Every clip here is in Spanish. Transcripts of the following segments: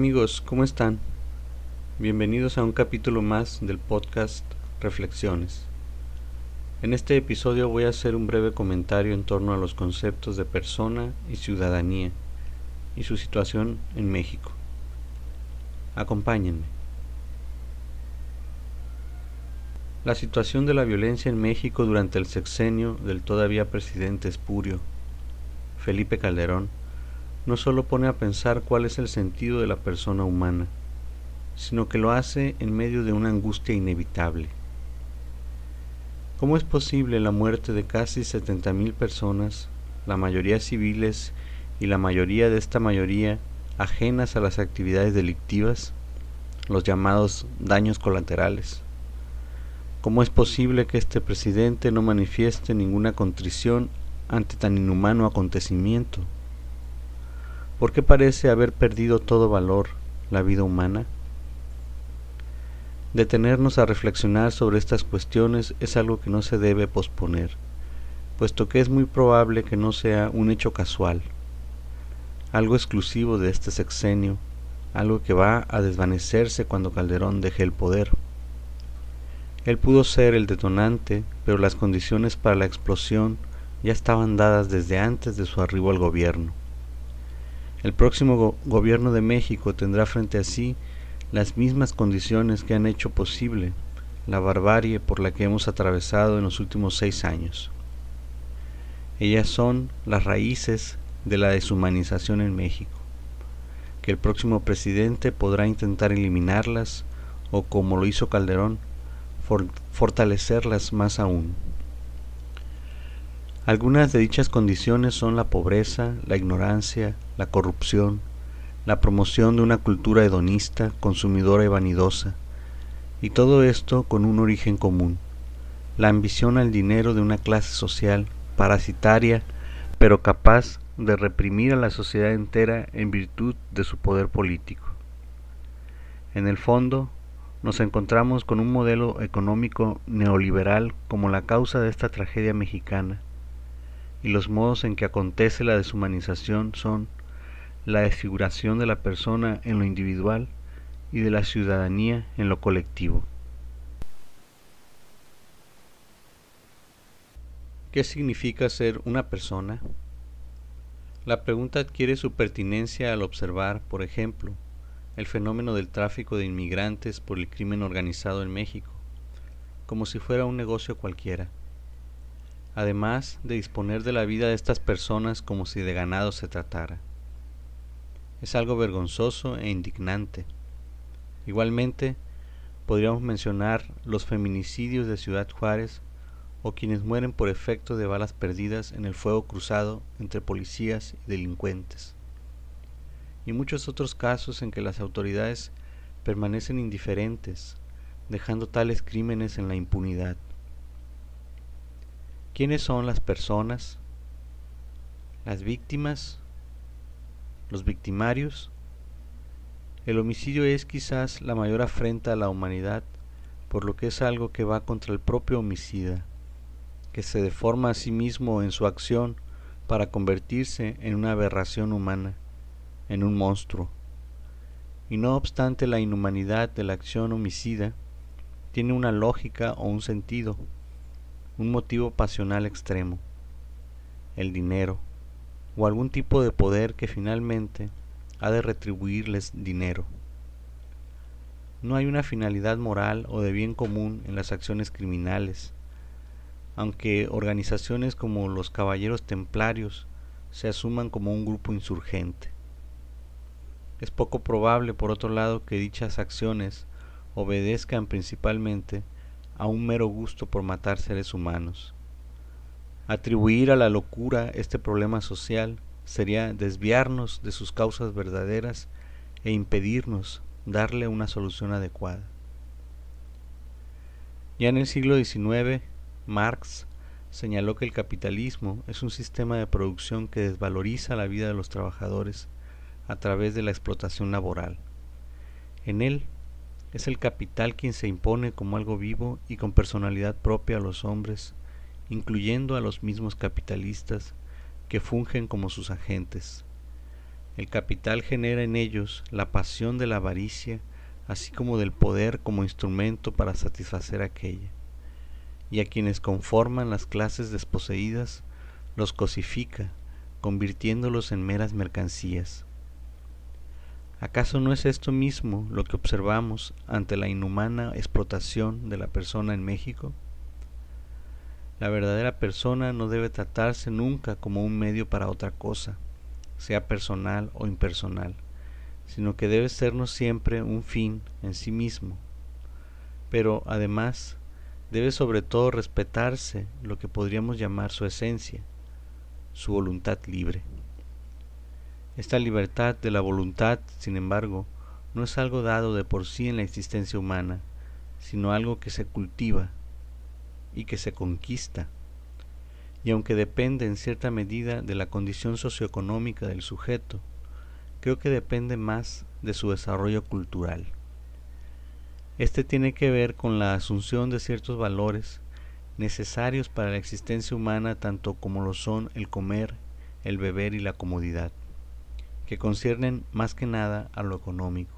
Amigos, ¿cómo están? Bienvenidos a un capítulo más del podcast Reflexiones. En este episodio voy a hacer un breve comentario en torno a los conceptos de persona y ciudadanía y su situación en México. Acompáñenme. La situación de la violencia en México durante el sexenio del todavía presidente espurio, Felipe Calderón, no solo pone a pensar cuál es el sentido de la persona humana, sino que lo hace en medio de una angustia inevitable. ¿Cómo es posible la muerte de casi 70.000 personas, la mayoría civiles y la mayoría de esta mayoría ajenas a las actividades delictivas, los llamados daños colaterales? ¿Cómo es posible que este presidente no manifieste ninguna contrición ante tan inhumano acontecimiento? ¿Por qué parece haber perdido todo valor la vida humana? Detenernos a reflexionar sobre estas cuestiones es algo que no se debe posponer, puesto que es muy probable que no sea un hecho casual, algo exclusivo de este sexenio, algo que va a desvanecerse cuando Calderón deje el poder. Él pudo ser el detonante, pero las condiciones para la explosión ya estaban dadas desde antes de su arribo al gobierno. El próximo gobierno de México tendrá frente a sí las mismas condiciones que han hecho posible la barbarie por la que hemos atravesado en los últimos seis años. Ellas son las raíces de la deshumanización en México, que el próximo presidente podrá intentar eliminarlas o, como lo hizo Calderón, fortalecerlas más aún. Algunas de dichas condiciones son la pobreza, la ignorancia, la corrupción, la promoción de una cultura hedonista, consumidora y vanidosa, y todo esto con un origen común, la ambición al dinero de una clase social parasitaria, pero capaz de reprimir a la sociedad entera en virtud de su poder político. En el fondo, nos encontramos con un modelo económico neoliberal como la causa de esta tragedia mexicana, y los modos en que acontece la deshumanización son la desfiguración de la persona en lo individual y de la ciudadanía en lo colectivo. ¿Qué significa ser una persona? La pregunta adquiere su pertinencia al observar, por ejemplo, el fenómeno del tráfico de inmigrantes por el crimen organizado en México, como si fuera un negocio cualquiera, además de disponer de la vida de estas personas como si de ganado se tratara. Es algo vergonzoso e indignante. Igualmente, podríamos mencionar los feminicidios de Ciudad Juárez o quienes mueren por efecto de balas perdidas en el fuego cruzado entre policías y delincuentes y muchos otros casos en que las autoridades permanecen indiferentes, dejando tales crímenes en la impunidad. ¿Quiénes son las personas? ¿Las víctimas? ¿Los victimarios? El homicidio es quizás la mayor afrenta a la humanidad, por lo que es algo que va contra el propio homicida, que se deforma a sí mismo en su acción para convertirse en una aberración humana en un monstruo. Y no obstante la inhumanidad de la acción homicida, tiene una lógica o un sentido, un motivo pasional extremo, el dinero, o algún tipo de poder que finalmente ha de retribuirles dinero. No hay una finalidad moral o de bien común en las acciones criminales, aunque organizaciones como los Caballeros Templarios se asuman como un grupo insurgente. Es poco probable, por otro lado, que dichas acciones obedezcan principalmente a un mero gusto por matar seres humanos. Atribuir a la locura este problema social sería desviarnos de sus causas verdaderas e impedirnos darle una solución adecuada. Ya en el siglo XIX, Marx señaló que el capitalismo es un sistema de producción que desvaloriza la vida de los trabajadores a través de la explotación laboral. En él es el capital quien se impone como algo vivo y con personalidad propia a los hombres, incluyendo a los mismos capitalistas que fungen como sus agentes. El capital genera en ellos la pasión de la avaricia, así como del poder como instrumento para satisfacer aquella. Y a quienes conforman las clases desposeídas, los cosifica, convirtiéndolos en meras mercancías. ¿Acaso no es esto mismo lo que observamos ante la inhumana explotación de la persona en México? La verdadera persona no debe tratarse nunca como un medio para otra cosa, sea personal o impersonal, sino que debe sernos siempre un fin en sí mismo. Pero, además, debe sobre todo respetarse lo que podríamos llamar su esencia, su voluntad libre. Esta libertad de la voluntad, sin embargo, no es algo dado de por sí en la existencia humana, sino algo que se cultiva y que se conquista. Y aunque depende en cierta medida de la condición socioeconómica del sujeto, creo que depende más de su desarrollo cultural. Este tiene que ver con la asunción de ciertos valores necesarios para la existencia humana tanto como lo son el comer, el beber y la comodidad que conciernen más que nada a lo económico.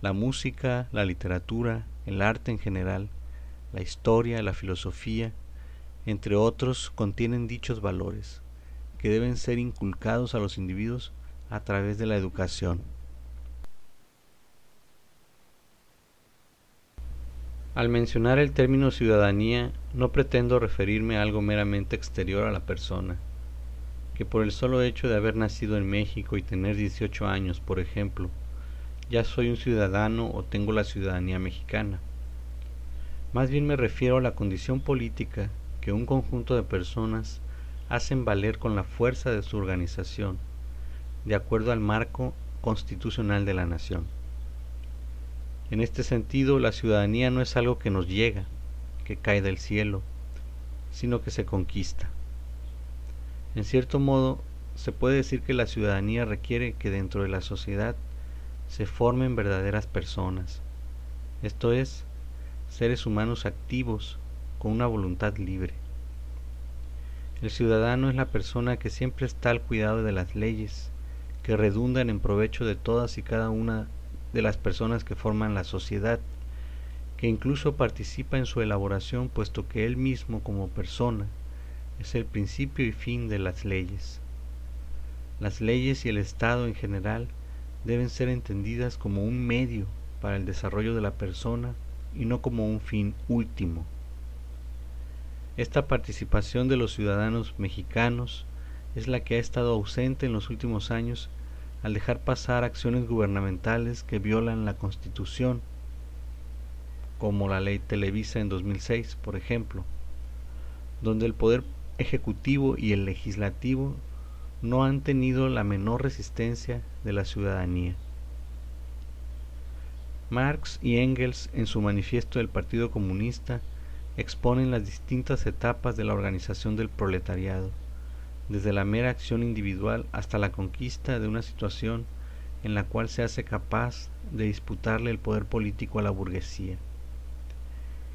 La música, la literatura, el arte en general, la historia, la filosofía, entre otros, contienen dichos valores, que deben ser inculcados a los individuos a través de la educación. Al mencionar el término ciudadanía, no pretendo referirme a algo meramente exterior a la persona, que por el solo hecho de haber nacido en México y tener 18 años, por ejemplo, ya soy un ciudadano o tengo la ciudadanía mexicana. Más bien me refiero a la condición política que un conjunto de personas hacen valer con la fuerza de su organización, de acuerdo al marco constitucional de la nación. En este sentido, la ciudadanía no es algo que nos llega, que cae del cielo, sino que se conquista. En cierto modo, se puede decir que la ciudadanía requiere que dentro de la sociedad se formen verdaderas personas, esto es, seres humanos activos con una voluntad libre. El ciudadano es la persona que siempre está al cuidado de las leyes, que redundan en provecho de todas y cada una de las personas que forman la sociedad, que incluso participa en su elaboración puesto que él mismo como persona es el principio y fin de las leyes. Las leyes y el Estado en general deben ser entendidas como un medio para el desarrollo de la persona y no como un fin último. Esta participación de los ciudadanos mexicanos es la que ha estado ausente en los últimos años al dejar pasar acciones gubernamentales que violan la Constitución, como la ley Televisa en 2006, por ejemplo, donde el poder ejecutivo y el legislativo no han tenido la menor resistencia de la ciudadanía. Marx y Engels en su manifiesto del Partido Comunista exponen las distintas etapas de la organización del proletariado, desde la mera acción individual hasta la conquista de una situación en la cual se hace capaz de disputarle el poder político a la burguesía.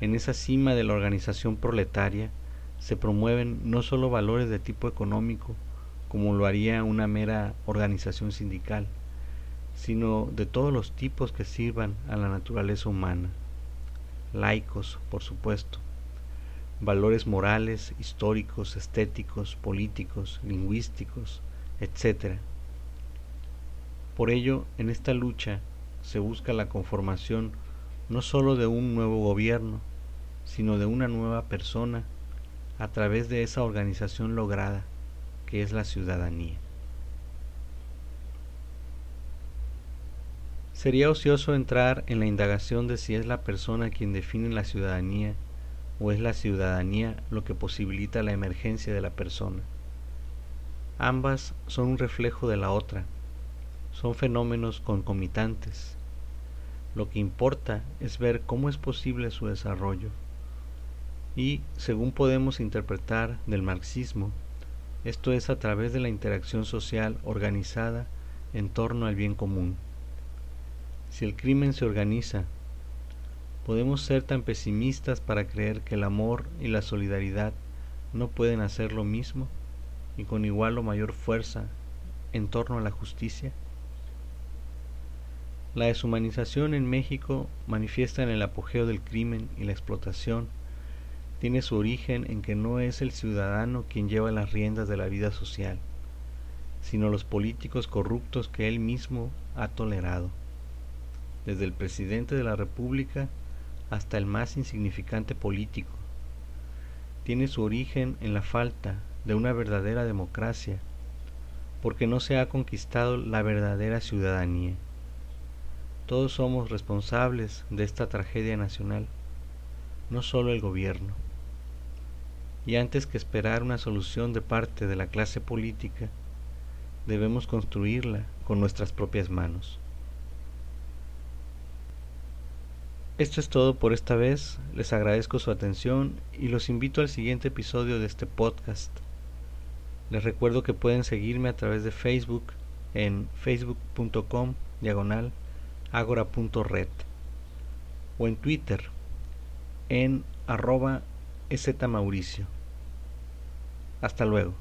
En esa cima de la organización proletaria, se promueven no solo valores de tipo económico, como lo haría una mera organización sindical, sino de todos los tipos que sirvan a la naturaleza humana, laicos, por supuesto, valores morales, históricos, estéticos, políticos, lingüísticos, etc. Por ello, en esta lucha se busca la conformación no sólo de un nuevo gobierno, sino de una nueva persona a través de esa organización lograda que es la ciudadanía. Sería ocioso entrar en la indagación de si es la persona quien define la ciudadanía o es la ciudadanía lo que posibilita la emergencia de la persona. Ambas son un reflejo de la otra, son fenómenos concomitantes. Lo que importa es ver cómo es posible su desarrollo y, según podemos interpretar del marxismo, esto es a través de la interacción social organizada en torno al bien común. Si el crimen se organiza, podemos ser tan pesimistas para creer que el amor y la solidaridad no pueden hacer lo mismo y con igual o mayor fuerza en torno a la justicia? La deshumanización en México, manifiesta en el apogeo del crimen y la explotación, tiene su origen en que no es el ciudadano quien lleva las riendas de la vida social, sino los políticos corruptos que él mismo ha tolerado, desde el presidente de la República hasta el más insignificante político. Tiene su origen en la falta de una verdadera democracia, porque no se ha conquistado la verdadera ciudadanía. Todos somos responsables de esta tragedia nacional, no solo el gobierno. Y antes que esperar una solución de parte de la clase política, debemos construirla con nuestras propias manos. Esto es todo por esta vez, les agradezco su atención y los invito al siguiente episodio de este podcast. Les recuerdo que pueden seguirme a través de Facebook en facebook.com diagonal agora.red o en Twitter en arroba Mauricio. Hasta luego.